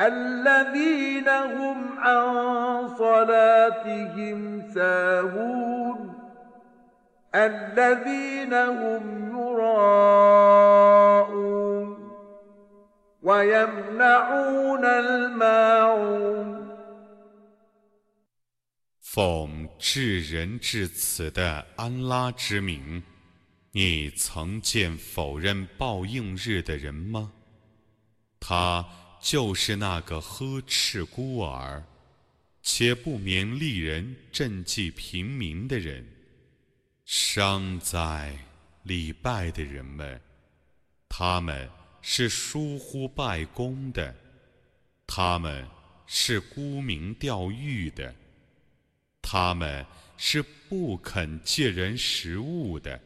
الذين هم عن صلاتهم ساهون الذين هم يراءون ويمنعون الماعون 奉至仁至慈的安拉之名，你曾见否认报应日的人吗？他 就是那个呵斥孤儿，且不勉励人赈济平民的人。伤哉礼拜的人们，他们是疏忽拜功的，他们是沽名钓誉的。他们是不肯借人食物的。